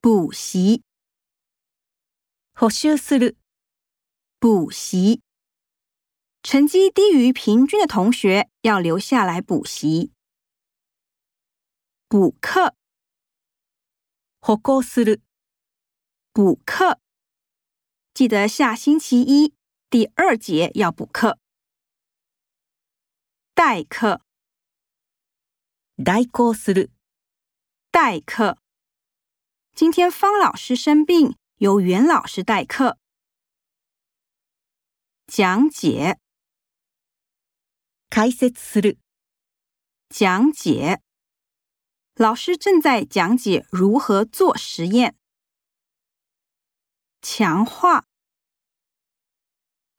补习，学习する。补习，成绩低于平均的同学要留下来补习。补课，復習する。补课，记得下星期一第二节要补课。代课，代講する。代课。今天方老师生病，由袁老师代课。讲解，开释する，讲解。老师正在讲解如何做实验。强化，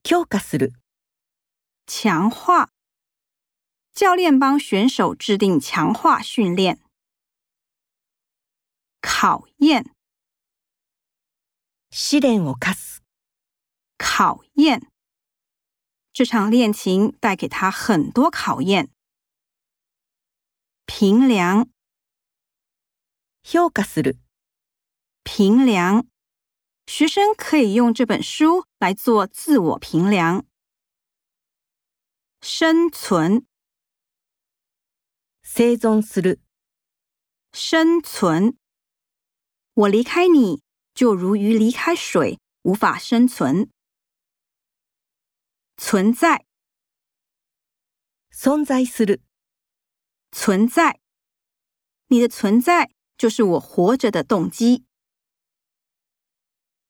強化する，强化。教练帮选手制定强化训练。考验。試練を課す。考验。这场恋情带给他很多考验。評る。評量。学生可以用这本书来做自我评量。生存。生存。生存。我离开你就如鱼离开水，无法生存。存在，存在する。存在，你的存在就是我活着的动机。